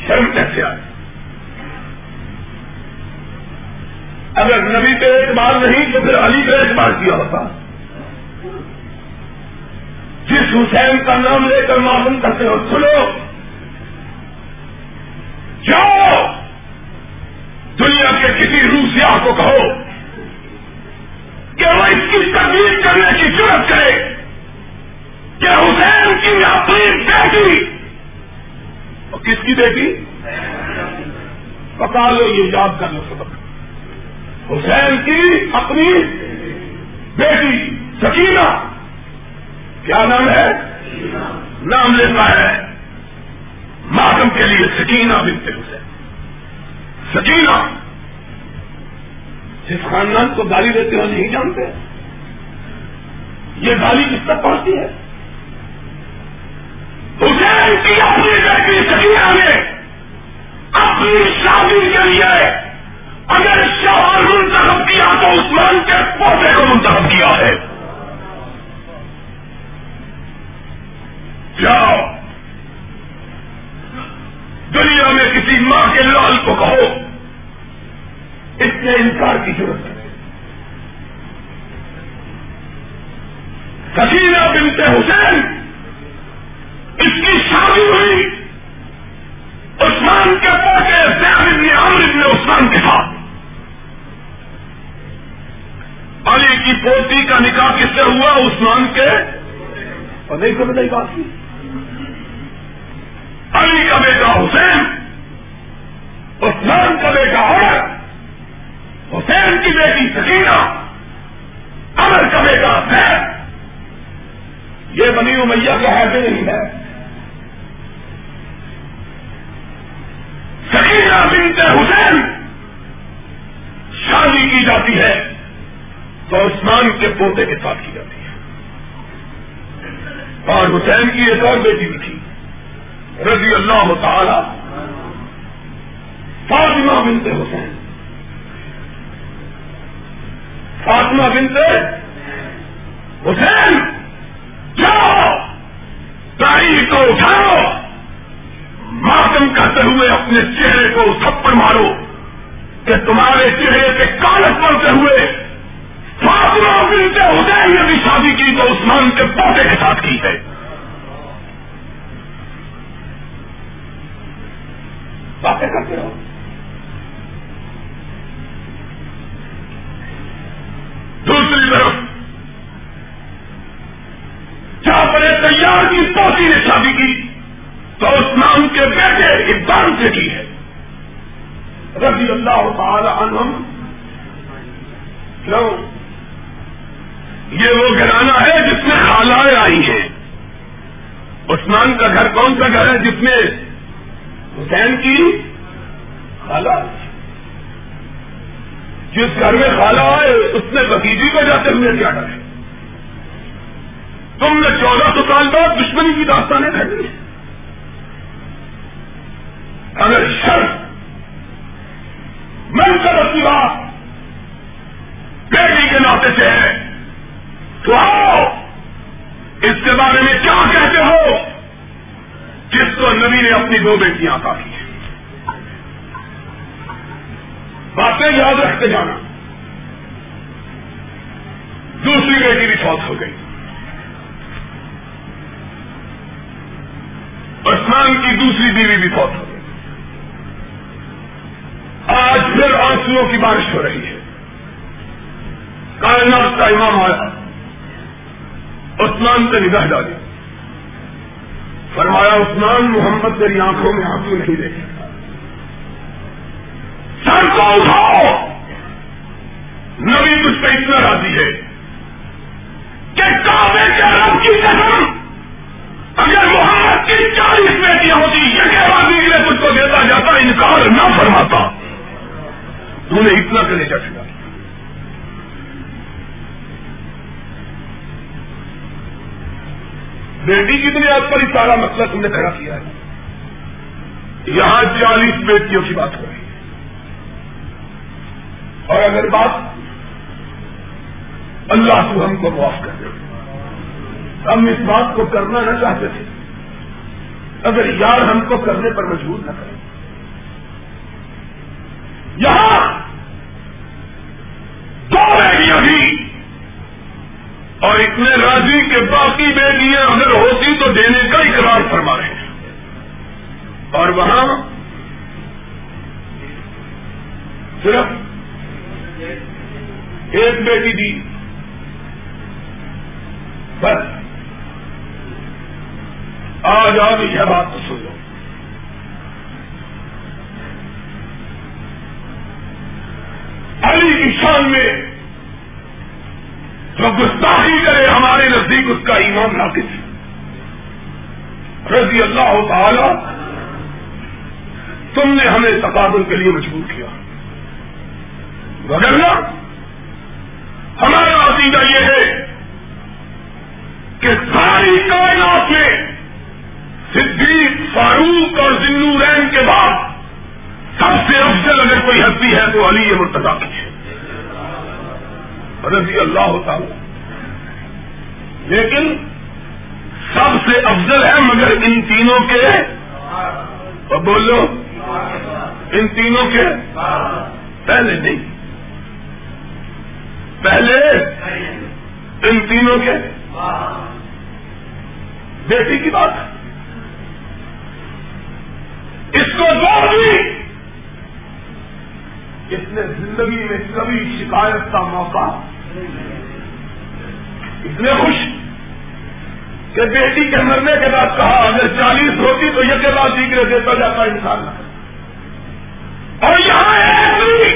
شرم کیسے آئے اگر نبی پہ اعتبار نہیں تو پھر علی پہ اعتبار کیا ہوتا۔ جس حسین کا نام لے کر معلوم کرتے ہو، سنو۔ جاؤ۔ دنیا کے کسی روسیا کو کہو کہ وہ اس کی تبدیل کرنے کی ضرورت کرے کہ حسین کی اپنی بیٹی۔ اور کس کی بیٹی؟ پکا لو، یہ یاد کر لو سبق۔ حسین کی اپنی بیٹی، سکینہ۔ کیا نام ہے؟ نام لیتا ہے ماتم کے لیے سکینہ بنتے حسین۔ سکینہ! جس خاندان کو گالی دیتے ہو نہیں جانتے؟ یہ گالی کس تک پہنچتی ہے؟ حسین کی اپنی بیٹی سکینہ نے اپنی شادی کے لیے اگر شوہر منتخب کیا تو عثمان کے پوتے کو منتخب کیا ہے۔ جاؤ۔ دنیا میں کسی ماں کے لال کو کہو، اس نے انکار کی ضرورت ہے سکینہ بنتے حسین، اس کی شادی ہوئی۔ عثمان کے پوتے زید بن عمر بن عثمان کے ساتھ علی کی پوتی کا نکاح کس سے ہوا؟ عثمان کے۔ اور نہیں کو بات کی۔ علی کا بیٹا حسین، عثمان کا بیٹا عمر، حسین کی بیٹی سکینہ امر کا بیٹا ہے یہ بنی امیہ کا ہے نہیں ہے سکینہ بنت حسین شادی کی جاتی ہے تو عثمان کے پوتے کے ساتھ کی جاتی ہے۔ اور حسین کی ایک اور بیٹی بھی تھی۔ رضی اللہ تعالی فاطمہ بنتے حسین۔ فاطمہ بنتے حسین، جاؤ، تاریخ کو اٹھاؤ۔ ماتم کرتے ہوئے اپنے چہرے کو تھپڑ مارو کہ تمہارے چہرے پہ کالت پڑتے ہوئے فاطمہ بنتے حسین نے بھی شادی کی تو عثمان کے پوتے کے ساتھ کی ہے۔ باتیں کرتے رہو۔ دوسری طرف، جہاں بڑے تیار کی پوتی نے شادی کی، تو عثمان کے بیٹے اقبال سے کی ہے۔ رضی اللہ تعالی عنہم۔ کیوں؟ یہ وہ گھرانہ ہے جس میں خالائیں آئی ہیں۔ عثمان کا گھر کون سا گھر ہے جس میں حسین کی خالہ۔ جس گھر میں خالہ آئے، اس نے بتیجی کو جاتے ہوئے کیا ڈرے تم نے چودہ سو سال بعد دشمنی کی داستانیں دو بیٹیاں عطا کی باتیں یاد رکھتے جانا۔ دوسری بیٹی بھی فوت ہو گئی۔ عثمان کی دوسری بیوی بھی فوت ہو گئی۔ آج پھر آنسو کی بارش ہو رہی ہے۔ کائنات کا امام آیا۔ عثمان سے نگاہ ڈالی۔ فرمایا، عثمان محمد تیری آنکھوں میں آنسو نہیں دیکھے. سر کو اٹھاؤ! نبی تجھ پہ اتنا راضی ہے کہ کعبے کے رب کی قسم اگر محمد کی چالیس بیٹیاں ہوتی یہ کہنا کے لیے تجھ کو دیتا جاتا، انکار نہ فرماتا۔ تو نے اتنا کرے چکا۔ بیٹی کی بنیاد پر ہی سارا مسئلہ تم نے کھڑا کیا ہے۔ یہاں چالیس بیٹیوں کی بات ہو رہی ہے۔ اور اگر بات اللہ کو ہم کو معاف کر دے، ہم اس بات کو کرنا نہ چاہتے تھے۔ اگر یار ہم کو کرنے پر مجبور نہ کریں یہاں اور اتنے راضی کہ باقی بیٹیاں اگر ہوتی تو دینے کا اقرار فرما رہے ہیں۔ اور وہاں صرف ایک بیٹی دی بس۔ آج آپ یہ بات تو سن لو۔ علی کی شان میں جو گستاخی کرے، ہمارے نزدیک اس کا ایمان ناقص رضی اللہ تعالی، تم نے ہمیں تقابل کے لیے مجبور کیا۔ وغیرہ ہمارا عقیدہ یہ ہے کہ ساری کائنات میں صدیق، فاروق اور رین کے بعد سب سے افضل اگر کوئی ہستی ہے تو علی مرتبہ کی ہے۔ رضی اللہ ہوتا لیکن سب سے افضل ہے مگر ان تینوں کے بولو، ان تینوں کے؟ پہلے نہیں۔ پہلے ان تینوں کے؟ بیٹی کی بات۔ اس کو بھی اس نے زندگی میں کبھی شکایت کا موقع اتنے خوش کہ بیٹی کے مرنے کے بعد کہا، اگر چالیس ہوتی تو یہ کے بعد دیگر دیتا جاتا انسان اور یہاں ایسی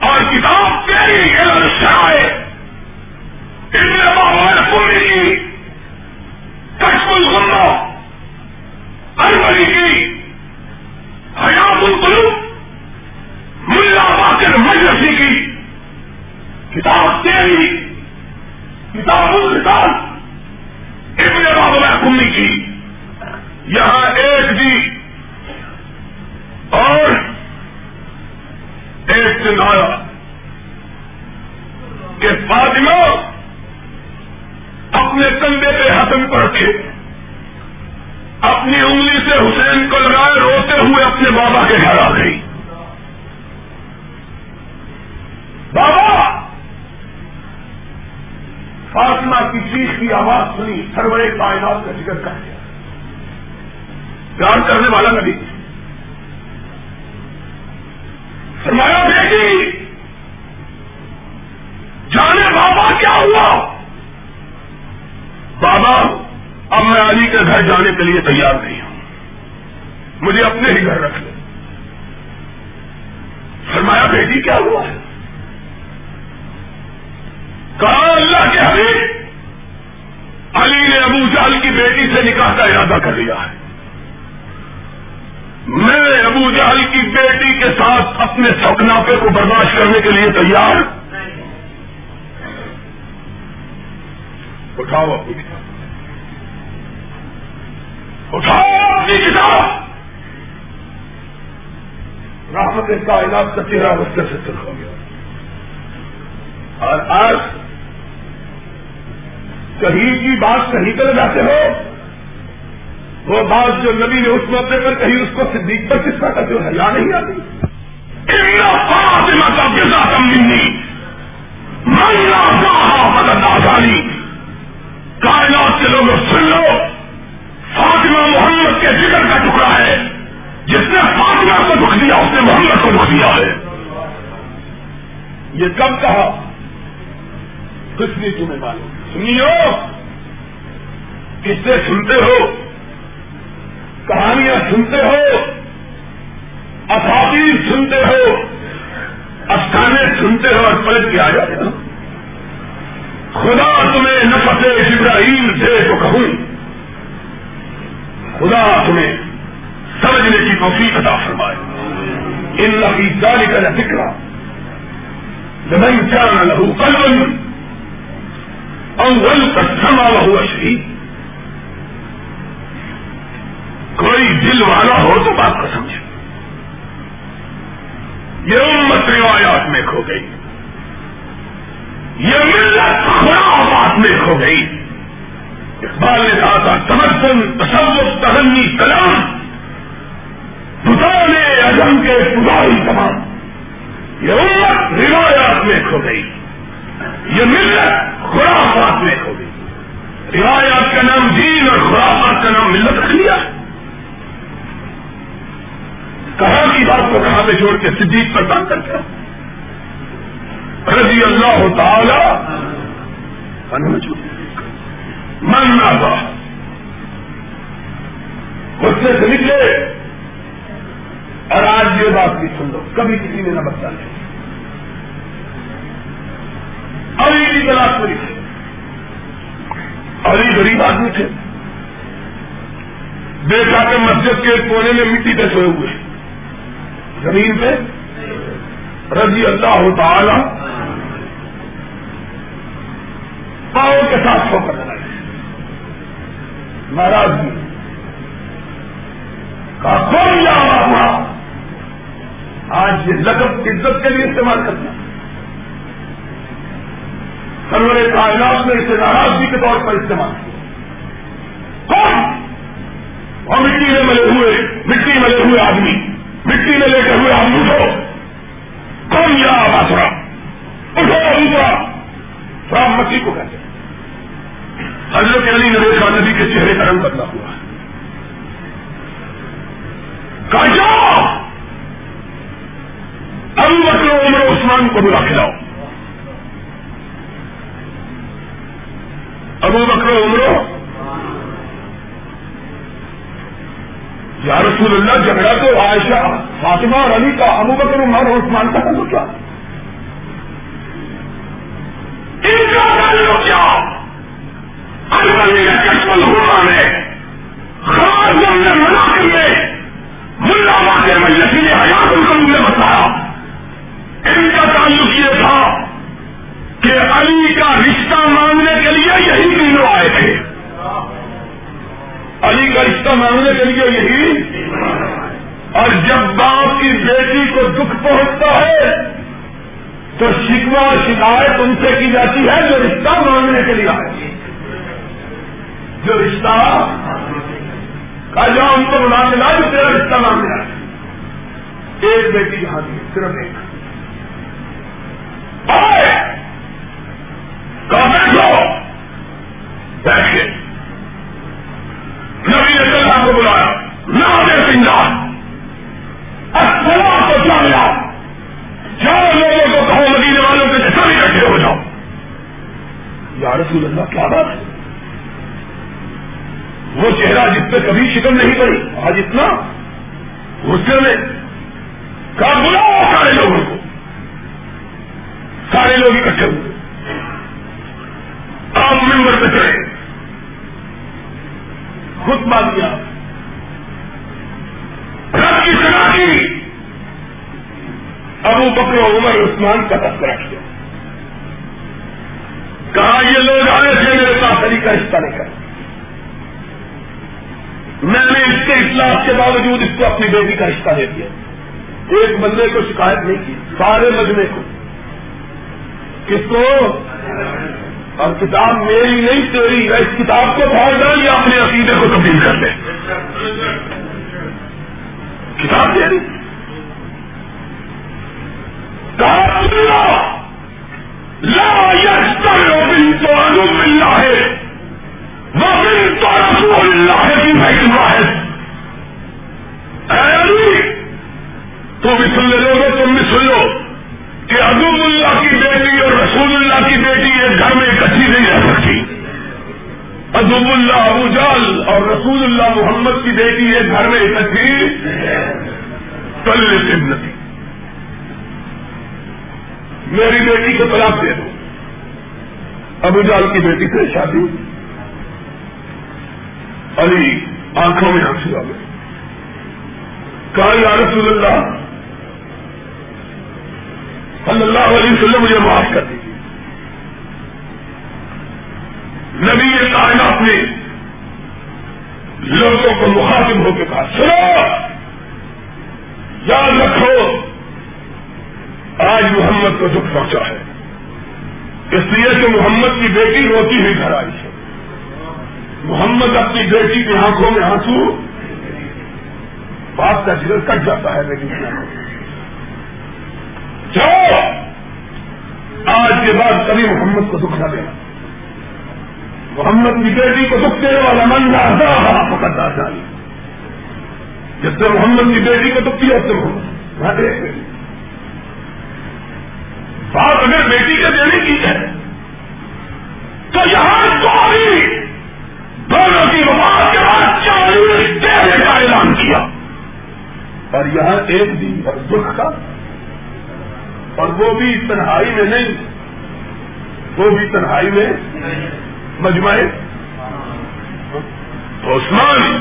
اور کتاب تیری شائے پوری کی۔ کشمل گنو اربری کی۔ حیات القلوب، ملا باقر مجلسی کی۔ کتاب تیری پورے کائنات کا ذکر کر دیا۔ پیار کرنے والا نبی۔ فرمایا، بیٹی، جانے بابا کیا ہوا؟ بابا، اب میں علی کے گھر جانے کے لیے تیار نہیں ہوں۔ مجھے اپنے ہی گھر رکھ ساتھ اپنے سکنافے کو برداشت کرنے کے لیے تیار؟ اٹھاؤ اپنی کتاب۔ اٹھاؤ اپنی کتاب۔ رحمت کائنات کا چہرہ رستے سے ہو گیا۔ اور آج کہیں کی بات کہیں کر جاتے ہو؟ وہ بات جو نبی نے اس موقع پر کہیں اس کو صدیق پر کس کا جو ہے یا نہیں آتی۔ مدد آسانی یعنی کائنات کے لوگ سن لو، فاطمہ محمد کے ذکر کا ٹکڑا ہے۔ جس نے فاطمہ کو دکھ دیا، اس نے محمد کو دکھ دیا ہے۔ یہ کب کہا؟ کچھ نہیں تمہیں معلوم؟ سنیو، کس سنتے ہو؟ کہانیاں سنتے ہو؟ افاقی سنتے ہو؟ افسانے سنتے ہو اور پلٹ کے آ جاتے ہو۔ خدا تمہیں نفس ابراہیم سے تو کہوں۔ خدا تمہیں سمجھنے کی توفیق عطا فرمائے۔ ان کی گاڑی کا ذکر جمن چار لہو قلب اول سما ہوا شہید۔ کوئی دل والا ہو تو بات کو سمجھے یہ امت روایات میں کھو گئی۔ یہ ملت خرافات میں کھو گئی۔ اقبال نے کہا تھا، تمدن تصور تہنی کلام۔ پتانے اجم کے پداری تمام۔ یہ امت روایات میں کھو گئی۔ یہ ملت خرافات میں ہو گئی۔ روایات کا نام دین اور خرافات کا نام ملت رکھ لیا کہاں کی بات کو کہاں پہ چھوڑ کے صدیق پر بات کرتے رضی اللہ تعالی مننا تھا غصے سے نکلے اور آج یہ بات بھی سن لو، کبھی کسی نے نہ بتا نہیں کلاس میں لکھے علی غریب آدمی تھے۔ دیکھا کہ مسجد کے کونے میں مٹی پہ سوئے ہوئے۔ زمین پہ رضی اللہ تعالی پاؤں کے ساتھ سو کر لگائے ناراض بھی۔ کون جا رہا آج یہ لقب عزت کے لیے استعمال کرنا سرور کائنات نے اسے ناراضگی کے طور پر استعمال کیا۔ کون؟ اور مٹی میں ملے ہوئے مٹی ملے ہوئے آدمی۔ مٹی میں لے کر ہوئے آدمی اٹھو۔ کون یا باسرا اٹھو دوسرا فرام مٹی کو کہتے حضرت علی نے دیکھا نبی کے چہرے کا رنگ بدلا ہوا۔ ہے ابو بکر عمر عثمان کو بلا کھلاؤ ابو بکر عمر یا رسول اللہ، جھگڑا تو عائشہ، فاطمہ اور علی کا، ابو بکر، عمر عثمان کا تو کیا؟ ان کا تعلق کیا؟ ہوا نے خاص نے منع کیے۔ ملا واقع میں یقین حیات القلم نے بتایا۔ ان کا تعلق یہ تھا کہ علی کا رشتہ مانگنے کے لیے یہی تینوں آئے تھے۔ علی کا رشتہ مانگنے کے لیے یہی اور جب باپ کی بیٹی کو دکھ پہنچتا ہے تو شکوا شکایت ان سے کی جاتی ہے جو رشتہ مانگنے کے لیے آئے جو رشتہ کا جو ان کو بنا کے جو تیرا رشتہ مانگنے آئے ایک بیٹی یہاں دی صرف ایک۔ بیٹھے سارے مجمے کو۔ کس کو؟ اور کتاب میری نہیں، تیری۔ یا اس کتاب کو پھاڑ ڈال یا اپنے عقیدے کو تبدیل کر لے کتاب تیری لا یستر تو اللہ ہے۔ وہ تو رسول اللہ ہے کہ بھائی واحد تو بھی سن لے تم بھی سن لو کہ عدوب اللہ کی بیٹی اور رسول اللہ کی بیٹی ایک گھر میں اکٹھی نہیں رہ سکتی۔ عدوب اللہ ابو جال اور رسول اللہ محمد کی بیٹی ایک گھر میں اکٹھی کل سنتی میری بیٹی کو طلاق دے دو۔ ابو جال کی بیٹی سے شادی۔ علی آنکھوں میں آنسو آ گئے کہا، یا رسول اللہ صلی اللہ علیہ وسلم مجھے معاف کر دیجیے نبی کائنات نے لوگوں کو مخاطب ہو کے کہا، سنو، یاد رکھو، آج محمد کو دکھ پہنچا ہے۔ اس لیے کہ محمد کی بیٹی روتی ہوئی گھر آئی ہے۔ محمد اپنی بیٹی کی آنکھوں میں آنسو بات کا جگر کٹ جاتا ہے لیکن جاؤ! آج کے بعد کبھی محمد کو دکھ نہ دینا محمد کی بیٹی کو دکھ دینے والا من رہا پکڑتا چاہیے جس سے محمد کی بیٹی کو دکھ دیا اس سے محمد۔ بات اگر بیٹی کے دینے کی ہے، تو یہاں کوئی دونوں کی وباد کے بعد چالیس دینے کا اعلان کیا۔ اور یہاں ایک دن پر دکھ کا اور وہ بھی تنہائی میں نہیں، وہ بھی تنہائی میں مجموعے عثمان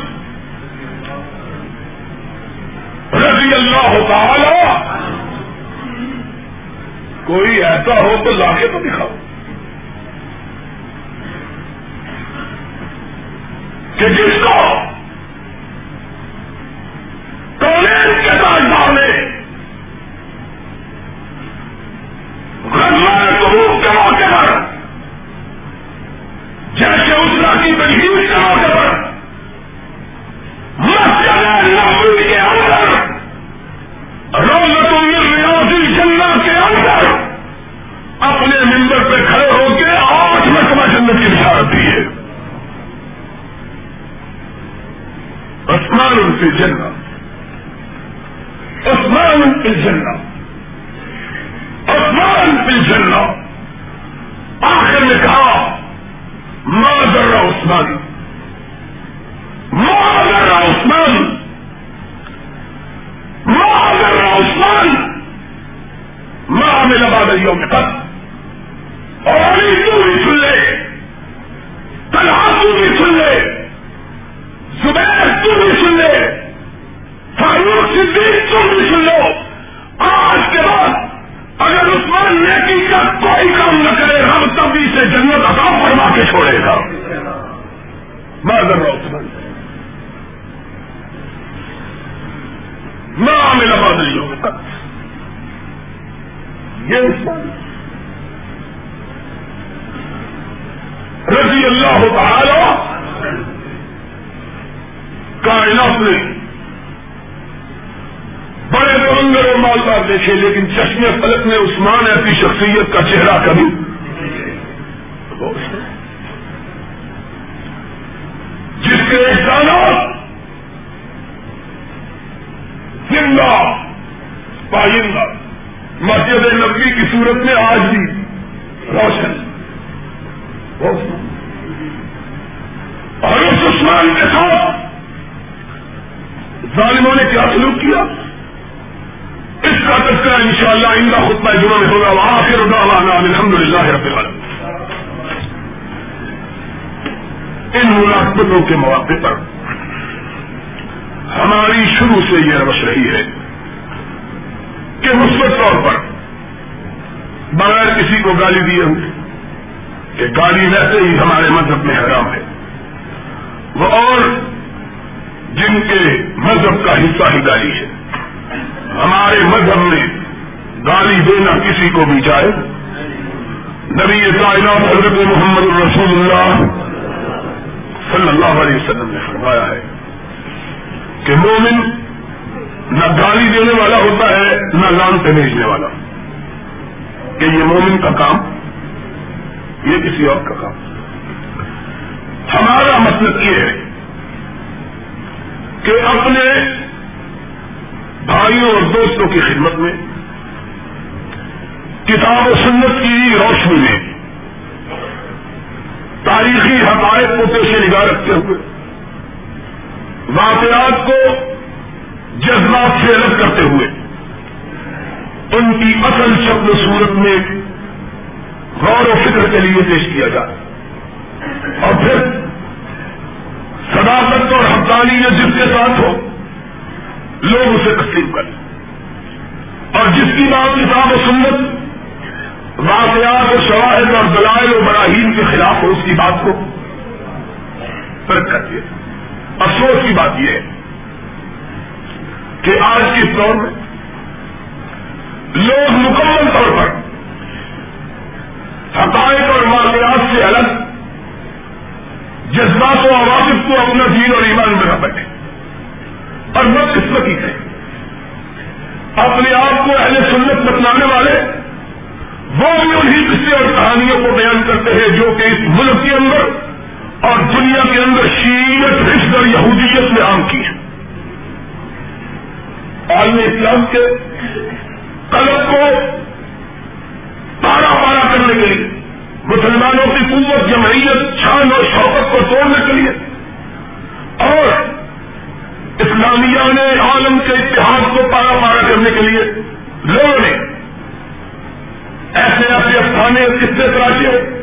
رضی اللہ تعالی۔ کوئی ایسا ہو تو لا کے تو دکھاؤ کہ جس کو کالج کے تاجدار نے اور اس عثمان کے ساتھ ظالموں نے کیا سلوک کیا؟ اس کا تذکرہ ان شاء اللہ ان کا خطبہ جمعہ میں ہوگا آخر دعوانا الحمد للہ رب العالمین۔ ان ملاقتوں کے مواقع پر ہماری شروع سے یہ روش رہی ہے کہ مثبت طور پر بغیر کسی کو گالی دیے ہوئے کہ گالی ویسے ہی ہمارے مذہب میں حرام ہے۔ وہ اور جن کے مذہب کا حصہ ہی گالی ہے۔ ہمارے مذہب میں گالی دینا کسی کو بھی چاہے نبی کائنات حضرت محمد رسول اللہ صلی اللہ علیہ وسلم نے فرمایا ہے کہ مومن نہ گالی دینے والا ہوتا ہے، نہ لان بھیجنے والا۔ کہ یہ مومن کا کام یہ کسی اور کا کام۔ ہمارا مطلب یہ ہے کہ اپنے بھائیوں اور دوستوں کی خدمت میں، کتاب و سنت کی روشنی میں، تاریخی حقائق کو پیش نگاہ رکھتے ہوئے، واقعات کو جذبات سے الگ کرتے ہوئے، ان کی اصل شکل صورت میں غور و فکر کے لیے پیش کیا جائے۔ اور پھر صداقت اور حقانیت جس کے ساتھ ہو، لوگ اسے تسلیم کریں اور جس کی بات کتاب و سنت، واقعات و شواہد اور دلائل و براہین کے خلاف ہو، اس کی بات کو ترک کرتی ہے افسوس کی بات یہ ہے کہ آج کے دور میں لوگ مکمل طور پر حقائق اور واقعات سے الگ جذبات و عواطف کو اپنا دین اور ایمان میں نہ بیٹھے اور وہ قسمتی ہے۔ اپنے آپ کو اہل سنت بتلانے والے وہ بھی انہیں قصے اور کہانیوں کو بیان کرتے ہیں جو کہ اس ملک کے اندر اور دنیا کے اندر شیت رشت اور یہودیت میں عام کی ہے عالم اسلام کے قلب کو پارا پارا کرنے کے لیے مسلمانوں کی قوت، جمعیت چھان اور شوقت کو توڑنے کے لیے۔ اور اسلامیہ نے عالم کے اتحاد کو پارا پارا کرنے کے لیے۔ لوگوں نے ایسے ایسے افسانے کس سے تراشے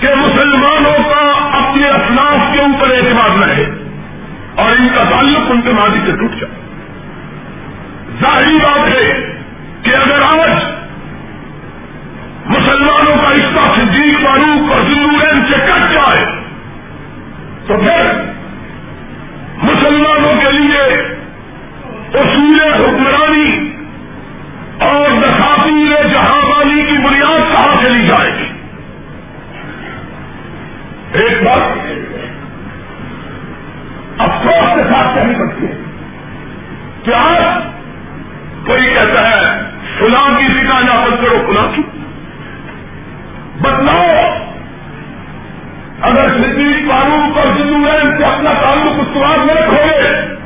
کہ مسلمانوں کا اپنے اسلاف کے اوپر اعتماد نہ ہے اور ان کا تعلق ان کے ماضی سے ٹوٹ جائے۔ ظاہری بات ہے کہ اگر آج مسلمانوں کا رشتہ صدیق، فاروق اور زندورین سے کٹ جائے۔ تو پھر مسلمانوں کے لیے اصول حکمرانی اور دساتیر جہاں بانی کی بنیاد کہاں چلی جائے گی؟ ایک بات افسوس کے ساتھ کہنی پڑتی ہے کہ کوئی کہتا ہے، فلاں کی فکا نافذ کرو، فلاں کی۔ بدلاؤ۔ اگر صدیق فاروق اور سندو سے اپنا تعلق استعمال نہ رکھو